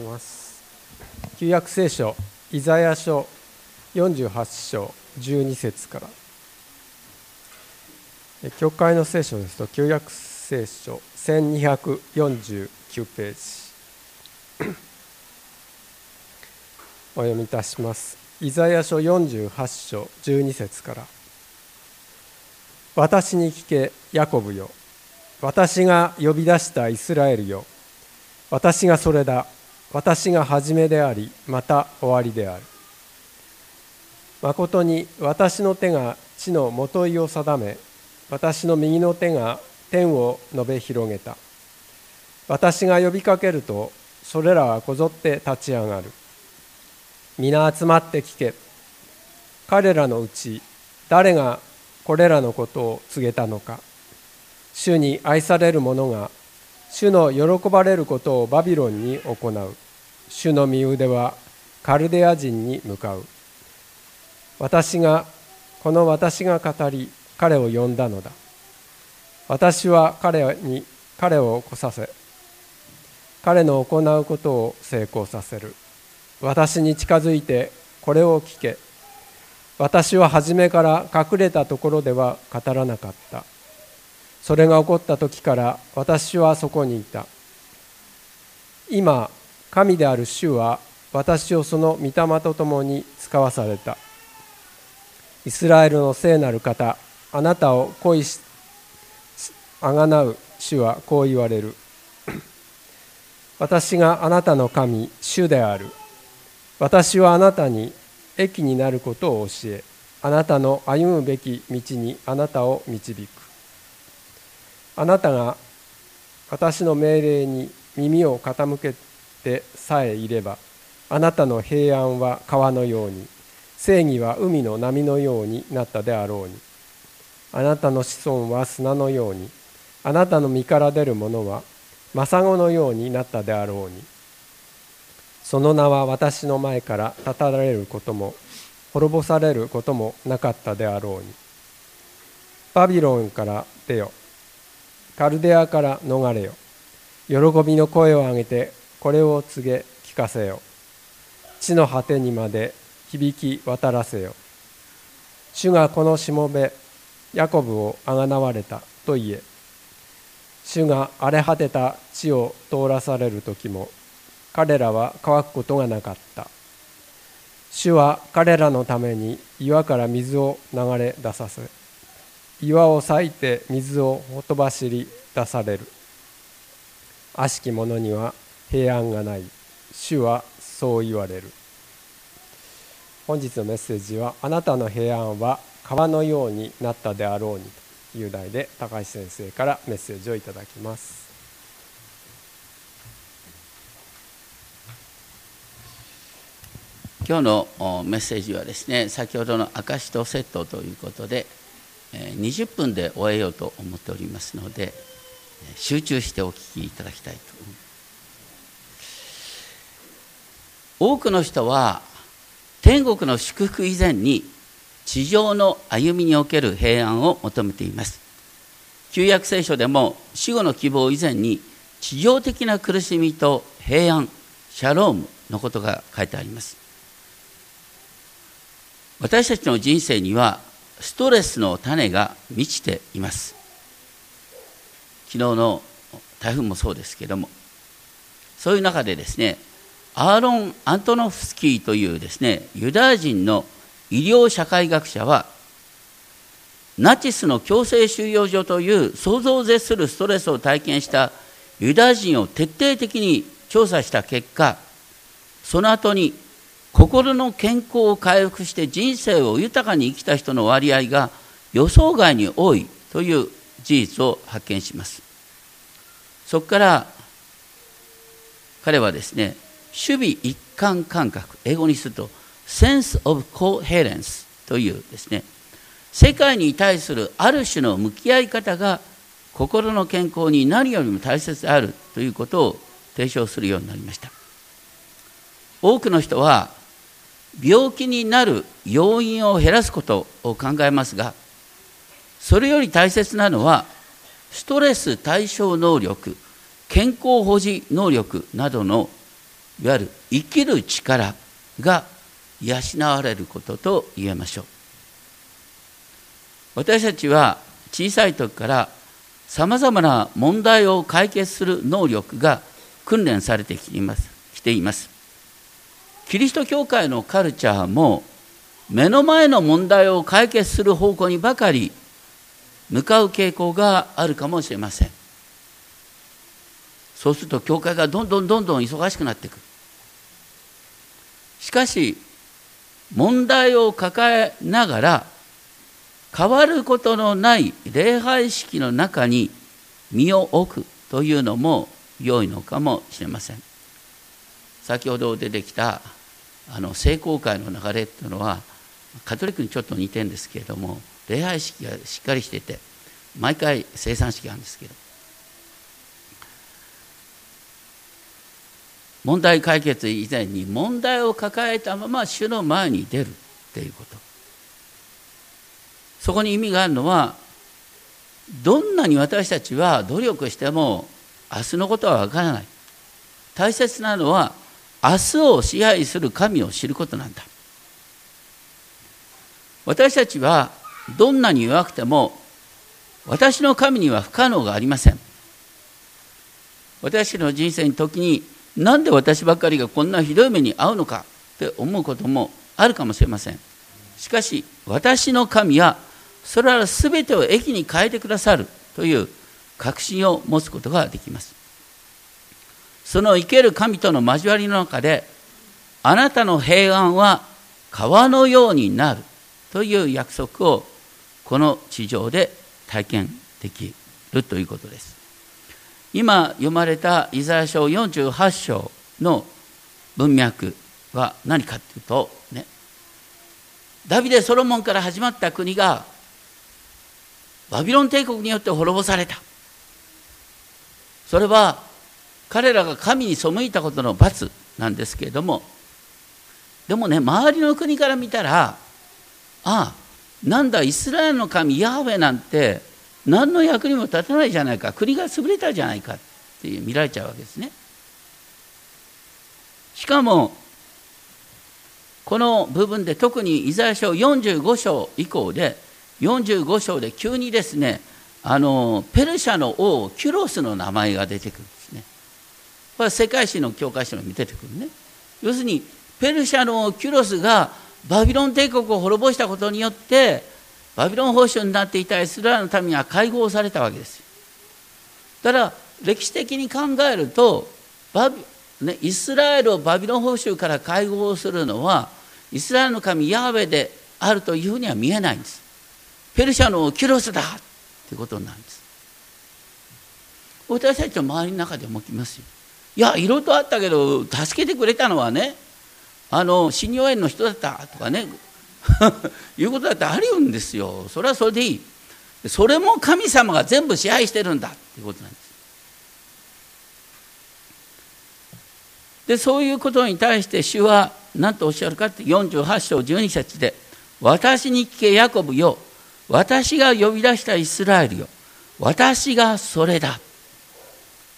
ます。旧約聖書イザヤ書48章12節から。教会の聖書ですと旧約聖書1249ページ。お読みいたします。イザヤ書48章12節から。私に聞けヤコブよ。私が呼び出したイスラエルよ。私がそれだ。私が初めでありまた終わりである。まことに私の手が地のもといを定め私の右の手が天を述べ広げた。私が呼びかけるとそれらはこぞって立ち上がる。皆集まって聞け。彼らのうち誰がこれらのことを告げたのか。主に愛される者が主の喜ばれることをバビロンに行う。主の身腕はカルデア人に向かう。私がこの私が語り彼を呼んだのだ。私は彼に彼を起こさせ彼の行うことを成功させる。私に近づいてこれを聞け。私は初めから隠れたところでは語らなかった。それが起こった時から私はそこにいた。今神である主は私をその御霊と共に使わされた。イスラエルの聖なる方あなたを恋しあがなう主はこう言われる。私があなたの神主である。私はあなたに益になることを教えあなたの歩むべき道にあなたを導く。あなたが私の命令に耳を傾けてさえいればあなたの平安は川のように正義は海の波のようになったであろうに。あなたの子孫は砂のようにあなたの身から出るものは政子のようになったであろうに。その名は私の前から断たれることも滅ぼされることもなかったであろうに。バビロンから出よ。カルデアから逃れよ。喜びの声を上げてこれを告げ聞かせよ。地の果てにまで響き渡らせよ。主がこのしもべヤコブをあがなわれたと言え。主が荒れ果てた地を通らされる時も彼らは乾くことがなかった。主は彼らのために岩から水を流れ出させ岩を裂いて水をほとばしり出される。悪しき者には平安がない。主はそう言われる。本日のメッセージは「あなたの平安は川のようになったであろうに」という題で高橋先生からメッセージをいただきます。今日のメッセージはですね先ほどの「証とセット」ということで20分で終えようと思っておりますので集中してお聞きいただきたいと思います。多くの人は天国の祝福以前に地上の歩みにおける平安を求めています。旧約聖書でも死後の希望以前に地上的な苦しみと平安シャロームのことが書いてあります。私たちの人生にはストレスの種が満ちています。昨日の台風もそうですけどもそういう中でですねアーロン・アントノフスキーというですねユダヤ人の医療社会学者はナチスの強制収容所という想像を絶するストレスを体験したユダヤ人を徹底的に調査した結果その後に心の健康を回復して人生を豊かに生きた人の割合が予想外に多いという事実を発見します。そこから彼はですね守備一貫感覚英語にすると sense of coherence というですね世界に対するある種の向き合い方が心の健康に何よりも大切であるということを提唱するようになりました。多くの人は病気になる要因を減らすことを考えますがそれより大切なのはストレス対処能力健康保持能力などのいわゆる生きる力が養われることと言えましょう。私たちは小さい時からさまざまな問題を解決する能力が訓練されてきています。きています。キリスト教会のカルチャーも目の前の問題を解決する方向にばかり向かう傾向があるかもしれません。そうすると教会がどんどんどんどん忙しくなっていくしかし問題を抱えながら変わることのない礼拝式の中に身を置くというのも良いのかもしれません。先ほど出てきたあの聖公会の流れっていうのはカトリックにちょっと似てるんですけれども礼拝式がしっかりしてて毎回生産式があるんですけど問題解決以前に問題を抱えたまま主の前に出るっていうこと。そこに意味があるのはどんなに私たちは努力しても明日のことはわからない。大切なのは明日を支配する神を知ることなんだ。私たちはどんなに弱くても私の神には不可能がありません。私の人生に時になんで私ばっかりがこんなひどい目に遭うのかって思うこともあるかもしれません。しかし私の神はそれら全てを益に変えてくださるという確信を持つことができます。その生ける神との交わりの中であなたの平安は川のようになるという約束をこの地上で体験できるということです。今読まれたイザヤ書48章の文脈は何かというとねダビデ・ソロモンから始まった国がバビロン帝国によって滅ぼされた。それは彼らが神に背いたことの罰なんですけれどもでもね周りの国から見たらああなんだイスラエルの神ヤハウェなんて何の役にも立たないじゃないか。国が潰れたじゃないかって見られちゃうわけですね。しかもこの部分で特にイザヤ書45章以降で45章で急にですねあのペルシャの王キュロスの名前が出てくるんですね。これは世界史の教科書に出てくるね。要するにペルシャのキュロスがバビロン帝国を滅ぼしたことによってバビロン保守になっていたイスラエルの民が解放されたわけです。だから歴史的に考えるとバビ、ね、イスラエルをバビロン保守から解放するのはイスラエルの神ヤーウェであるというふうには見えないんです。ペルシャのキュロスだ!ということなんです。私たちの周りの中でも起きますよ。いやいろいろとあったけど助けてくれたのはねあの新尿園の人だったとかね いうことだってあるんですよ。それはそれでいい。それも神様が全部支配してるんだ。っていうことなんです。でそういうことに対して主は何とおっしゃるかって48章12節で「私に聞けヤコブよ。私が呼び出したイスラエルよ。私がそれだ」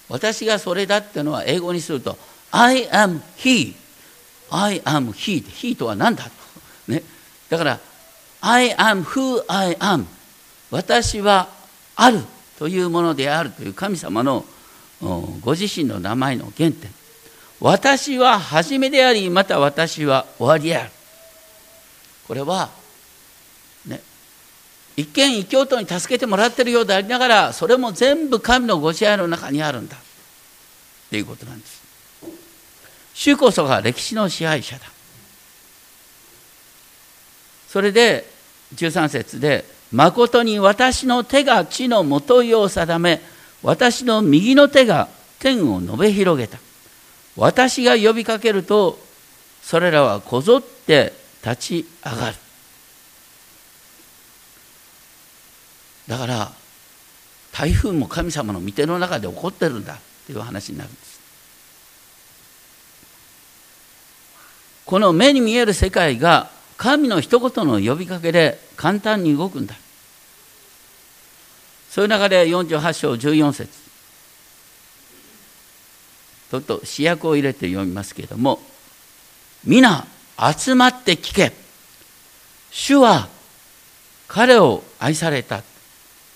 私がそれだっていうのは英語にすると「I am he」「I am he」「he」とは何だだから I am who I am. 私はあるというものであるという神様のご自身の名前の原点。私は初めでありまた私は終わりである。これはね一見異教徒に助けてもらってるようでありながらそれも全部神のご支配の中にあるんだ。っていうことなんです。主こそが歴史の支配者だ。それで13節で「まことに私の手が地のもといを定め私の右の手が天を述べ広げた」「私が呼びかけるとそれらはこぞって立ち上がる」だから台風も神様の御手の中で起こってるんだっていう話になるんです。この目に見える世界が神の一言の呼びかけで簡単に動くんだ。そういう中で48章14節。ちょっと主役を入れて読みますけれども。皆集まって聞け。主は彼を愛された。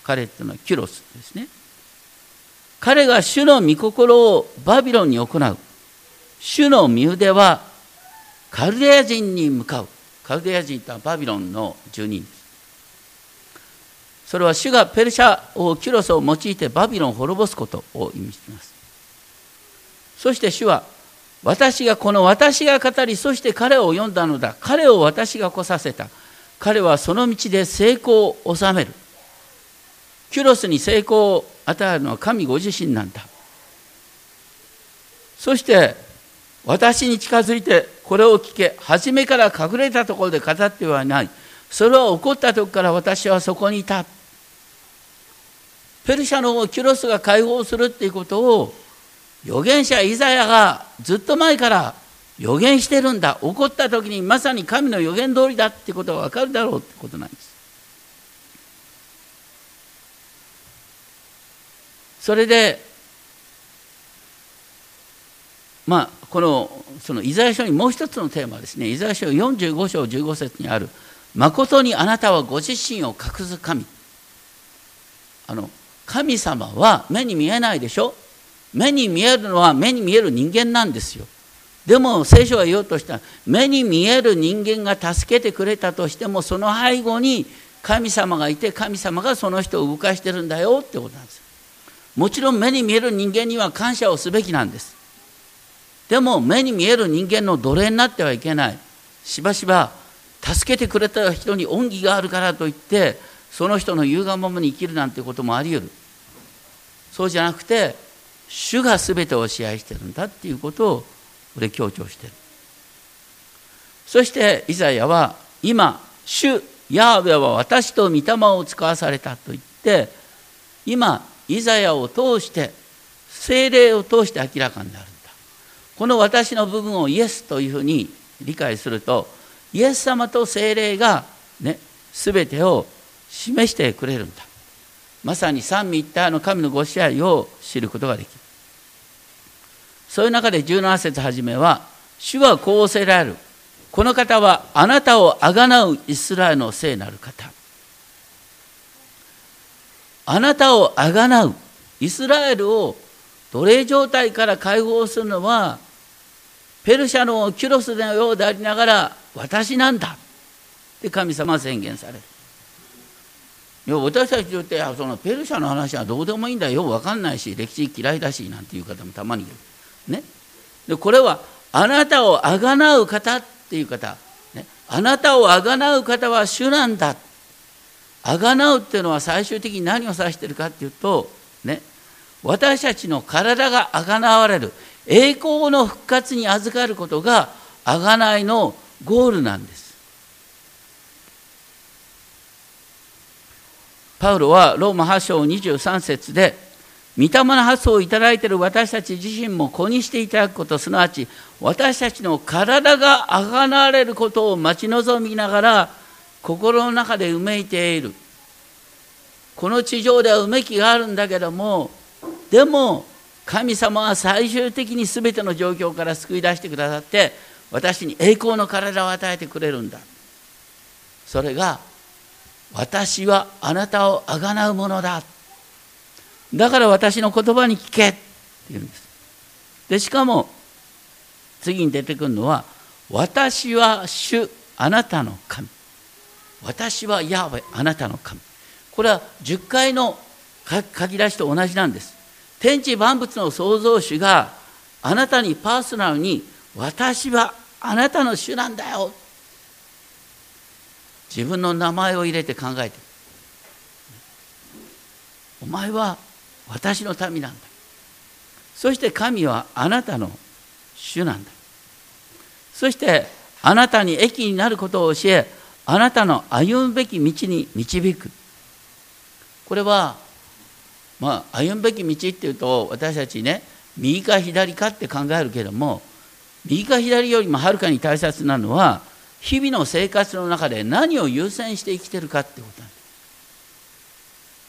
彼っていうのはキュロスですね。彼が主の御心をバビロンに行う。主の身腕はカルデア人に向かう。カルデア人とはバビロンの住人。ですそれは主がペルシャ王キュロスを用いてバビロンを滅ぼすことを意味しています。そして主は私がこの私が語りそして彼を呼んだのだ。彼を私が来させた。彼はその道で成功を収める。キュロスに成功を与えるのは神ご自身なんだ。そして私に近づいてこれを聞け初めから隠れたところで語ってはない。それは起こった時から私はそこにいた。ペルシャのキュロスが解放するっていうことを預言者イザヤがずっと前から予言してるんだ。起こった時にまさに神の予言通りだってことが分かるだろうってことなんです。それでまあこのそのイザヤ書にもう一つのテーマですね。イザヤ書45章15節にある「誠にあなたはご自身を隠す神」あの神様は目に見えないでしょ？目に見えるのは目に見える人間なんですよ。でも聖書が言おうとした目に見える人間が助けてくれたとしてもその背後に神様がいて神様がその人を動かしてるんだよってことなんです。もちろん目に見える人間には感謝をすべきなんです。でも目に見える人間の奴隷になってはいけない。しばしば助けてくれた人に恩義があるからといってその人の言うがままに生きるなんてこともあり得る。そうじゃなくて主が全てを支配してるんだっていうことをこれ強調してる。そしてイザヤは今主ヤーベは私と御霊を使わされたと言って今イザヤを通して精霊を通して明らかになる。この私の部分をイエスというふうに理解するとイエス様と精霊がね全てを示してくれるんだ。まさに三位一体の神のご支配を知ることができる。そういう中で17節はじめは主はこうおせられる。この方はあなたをあがなうイスラエルの聖なる方。あなたをあがなうイスラエルを奴隷状態から解放するのはペルシャのキュロスのようでありながら私なんだ。って神様は宣言される。いや私たちにとってそのペルシャの話はどうでもいいんだよ。よ分かんないし歴史嫌いだしなんていう方もたまにいる。ね、でこれはあなたをあがなう方っていう方、ね、あなたをあがなう方は主なんだ。あがなうっていうのは最終的に何を指してるかっていうと、ね、私たちの体があがなわれる。栄光の復活に預かることがあがないのゴールなんです。パウロはローマ8章23節で御霊の発想をいただいている私たち自身も子にしていただくことすなわち私たちの体があがなわれることを待ち望みながら心の中でうめいている。この地上ではうめきがあるんだけどもでも神様は最終的に全ての状況から救い出してくださって私に栄光の体を与えてくれるんだ。それが私はあなたをあがなうものだ。だから私の言葉に聞けって言うんです。でしかも次に出てくるのは私は主あなたの神。私はヤーウェあなたの神。これは10回の書き出しと同じなんです。天地万物の創造主があなたにパーソナルに私はあなたの主なんだよ。自分の名前を入れて考えて。お前は私の民なんだ。そして神はあなたの主なんだ。そしてあなたに益になることを教えあなたの歩むべき道に導く。これはまあ歩むべき道っていうと私たちね右か左かって考えるけども右か左よりもはるかに大切なのは日々の生活の中で何を優先して生きてるかってことなんです。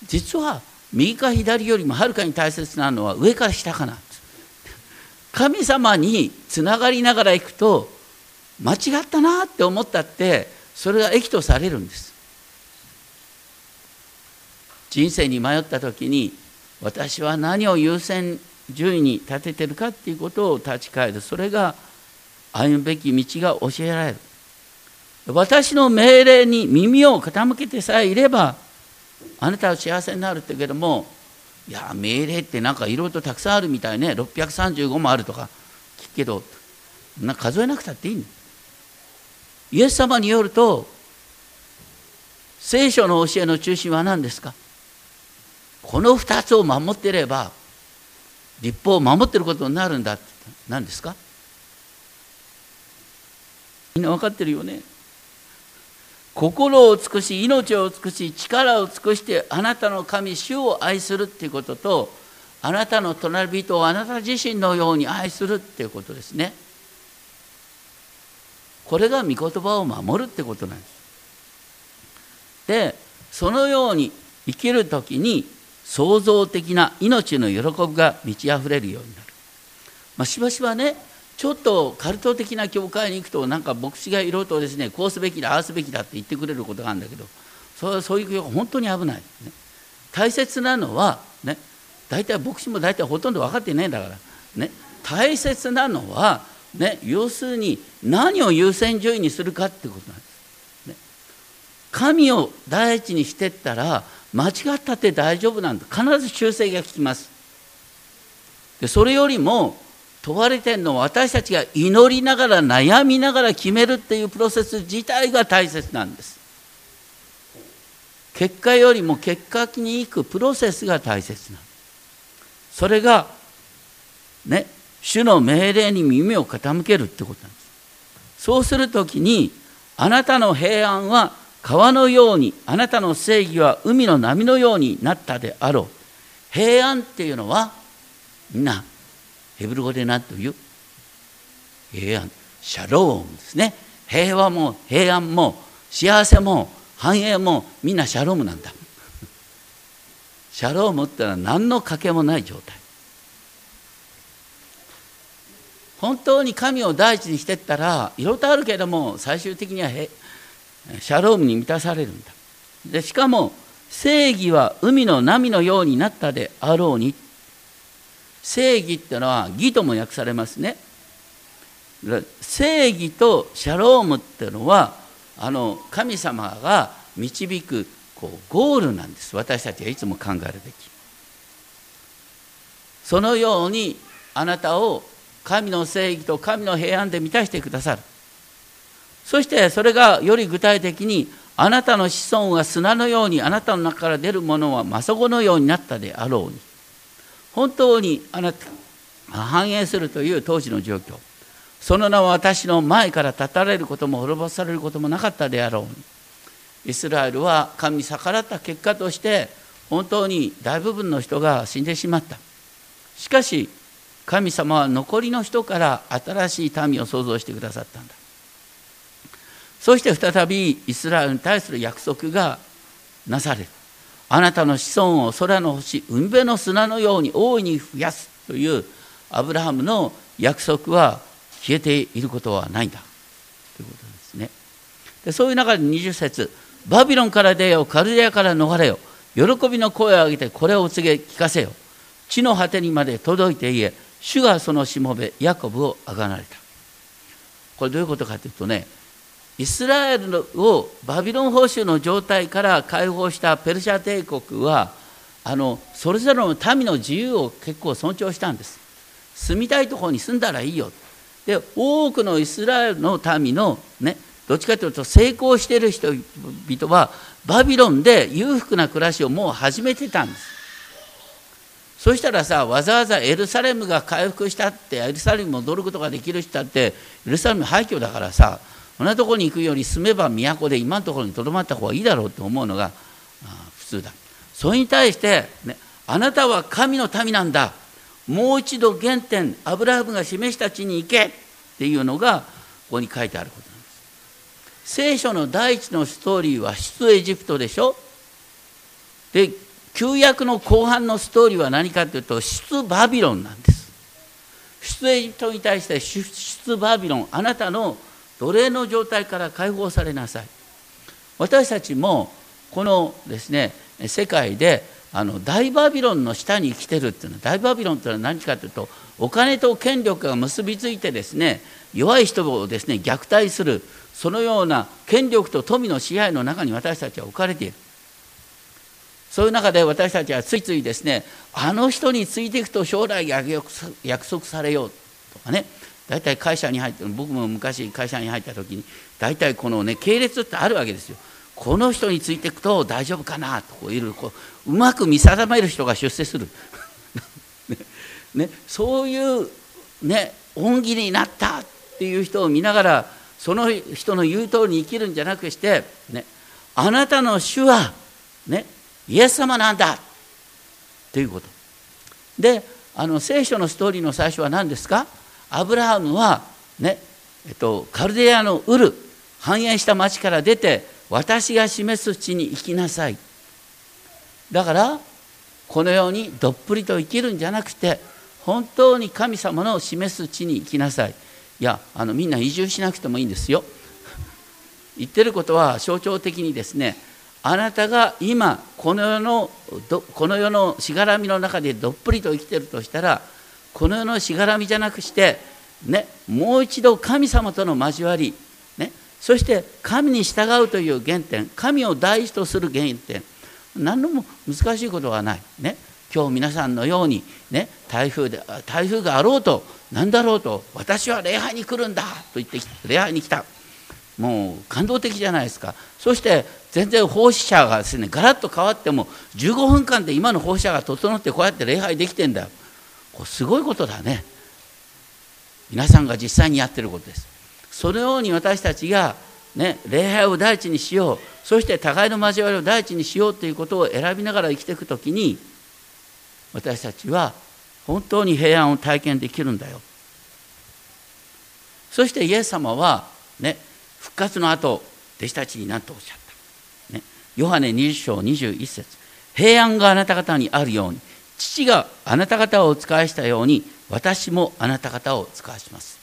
実は右か左よりもはるかに大切なのは上から下かな神様につながりながら行くと間違ったなって思ったってそれが益とされるんです。人生に迷った時に私は何を優先順位に立ててるかっていうことを立ち返る。それが歩むべき道が教えられる。私の命令に耳を傾けてさえいればあなたは幸せになるってけどもいや命令ってなんかいろいろとたくさんあるみたいね。635もあるとか聞くけどな数えなくたっていいの。イエス様によると聖書の教えの中心は何ですか？この2つを守っていれば立法を守っていることになるんだって何ですか？みんな分かってるよね？心を尽くし命を尽くし力を尽くしてあなたの神主を愛するっていうこととあなたの隣人をあなた自身のように愛するっていうことですね。これが御言葉を守るってことなんです。でそのように生きる時に創造的な命の喜びが満ち溢れるようになる、まあ、しばしばねちょっとカルト的な教会に行くとなんか牧師がいろいろとですねこうすべきだああすべきだって言ってくれることがあるんだけどそそういう教会本当に危ない、ね、大切なのはね大体牧師も大体ほとんど分かってないんだから。ね。大切なのはね要するに何を優先順位にするかってことなんです、ね、神を第一にしてったら間違ったって大丈夫なんだ。必ず修正が効きます。でそれよりも問われてるのは私たちが祈りながら悩みながら決めるっていうプロセス自体が大切なんです。結果よりも結果に行くプロセスが大切なそれがね主の命令に耳を傾けるってことなんです。そうするときにあなたの平安は川のようにあなたの正義は海の波のようになったであろう。平安っていうのはみんなヘブル語で何という？平安。シャロームですね。平和も平安も幸せも繁栄もみんなシャロームなんだ。シャロームってのは何の賭けもない状態。本当に神を第一にしてったらいろいろとあるけれども最終的にはシャロームに満たされるんだ。でしかも正義は海の波のようになったであろうに。正義ってのは義とも訳されますね。正義とシャロームっていうのはあの神様が導くこうゴールなんです。私たちはいつも考えるべき。そのようにあなたを神の正義と神の平安で満たしてくださる。そしてそれがより具体的にあなたの子孫は砂のようにあなたの中から出るものは政子のようになったであろうに。本当にあなた反映するという当時の状況。その名は私の前から立たれることも滅ぼされることもなかったであろうに。イスラエルは神に逆らった結果として本当に大部分の人が死んでしまった。しかし神様は残りの人から新しい民を創造してくださったんだ。そして再びイスラエルに対する約束がなされる。あなたの子孫を空の星海辺の砂のように大いに増やすというアブラハムの約束は消えていることはないんだ。ということですね。でそういう中で20節バビロンから出よカルデアから逃れよ。喜びの声を上げてこれを告げ聞かせよ。地の果てにまで届いて言え主がそのしもべヤコブをあがなれた。これどういうことかというとねイスラエルをバビロン報酬の状態から解放したペルシャ帝国はあのそれぞれの民の自由を結構尊重したんです。住みたいところに住んだらいいよ。で多くのイスラエルの民のねどっちかというと成功している人々はバビロンで裕福な暮らしをもう始めてたんです。そしたらさわざわざエルサレムが回復したってエルサレムに戻ることができる人だってエルサレム廃墟だからさそんなところに行くより住めば都で今のところにとどまった方がいいだろうと思うのが普通だ。それに対して、ね、あなたは神の民なんだ。もう一度原点アブラハムが示した地に行けっていうのがここに書いてあることなんです。聖書の第一のストーリーは出エジプトでしょ？で旧約の後半のストーリーは何かというと出バビロンなんです。出エジプトに対して出バビロンあなたの奴隷の状態から解放されなさい。私たちもこのですね世界であの大バビロンの下に生きてるっていうのは大バビロンというのは何かというとお金と権力が結びついてですね弱い人をですね虐待するそのような権力と富の支配の中に私たちは置かれている。そういう中で私たちはついついですねあの人についていくと将来約束されようとかね大体会社に入って僕も昔会社に入った時に大体このね系列ってあるわけですよ。この人についていくと大丈夫かなと。こういろいろこううまく見定める人が出世する。ね、そういうね恩義になったっていう人を見ながらその人の言う通りに生きるんじゃなくしてねあなたの主はねイエス様なんだ。ということ。であの聖書のストーリーの最初は何ですか？アブラハムはねえっと、カルデアのウル繁栄した町から出て私が示す地に行きなさい。だからこのようにどっぷりと生きるんじゃなくて本当に神様の示す地に行きなさい。いやあのみんな移住しなくてもいいんですよ。言ってることは象徴的にですねあなたが今この世のこの世のしがらみの中でどっぷりと生きてるとしたらこの世のしがらみじゃなくして、ね、もう一度神様との交わり、ね、そして神に従うという原点神を大事とする原点。何のも難しいことはない、ね、今日皆さんのように、ね、台風で台風があろうと何だろうと私は礼拝に来るんだと言って礼拝に来た。もう感動的じゃないですか。そして全然奉仕者がですねガラッと変わっても15分間で今の奉仕者が整ってこうやって礼拝できてんだよ。これすごいことだね。皆さんが実際にやってることです。そのように私たちが、ね、礼拝を第一にしよう。そして互いの交わりを第一にしようということを選びながら生きていくときに私たちは本当に平安を体験できるんだよ。そしてイエス様はね復活の後弟子たちに何とおっしゃった、ね、ヨハネ20章21節。平安があなた方にあるように。父があなた方をお使いしたように私もあなた方をお使いします。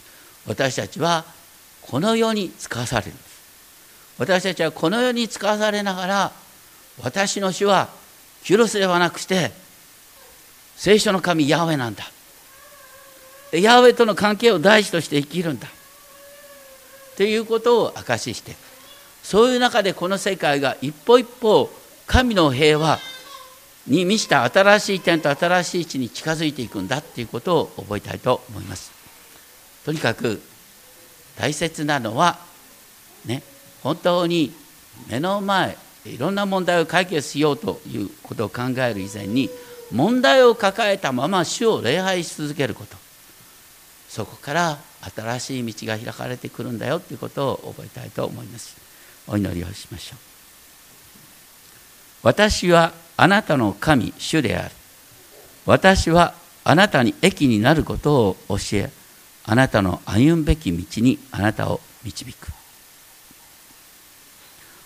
私たちはこの世に使わされるんです。私たちはこの世に使わされながら私の主はキュロスではなくして聖書の神ヤウェなんだ。ヤウェとの関係を大事として生きるんだ。ということを証ししてそういう中でこの世界が一歩一歩神の平和に満ちた新しい点と新しい地に近づいていくんだということを覚えたいと思います。とにかく大切なのはね本当に目の前いろんな問題を解決しようということを考える以前に問題を抱えたまま主を礼拝し続けること。そこから新しい道が開かれてくるんだよということを覚えたいと思います。お祈りをしましょう。私はあなたの神主である。私はあなたに益になることを教えあなたの歩むべき道にあなたを導く。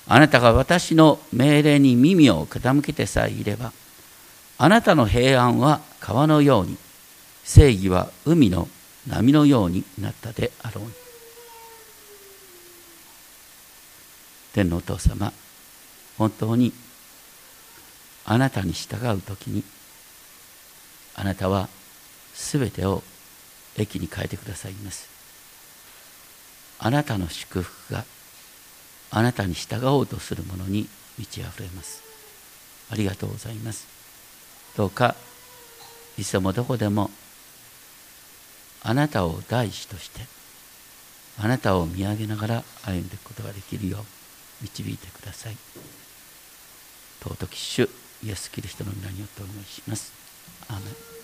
あなたが私の命令に耳を傾けてさえいればあなたの平安は川のように正義は海の波のようになったであろう。天のお父様本当にあなたに従う時にあなたは全てを益に変えてくださいます。あなたの祝福があなたに従おうとするものに満ち溢れます。ありがとうございます。どうかいつもどこでもあなたを大師としてあなたを見上げながら歩んでいくことができるよう導いてください。尊き主。イエス・キリストの皆によってお願いします？アーメン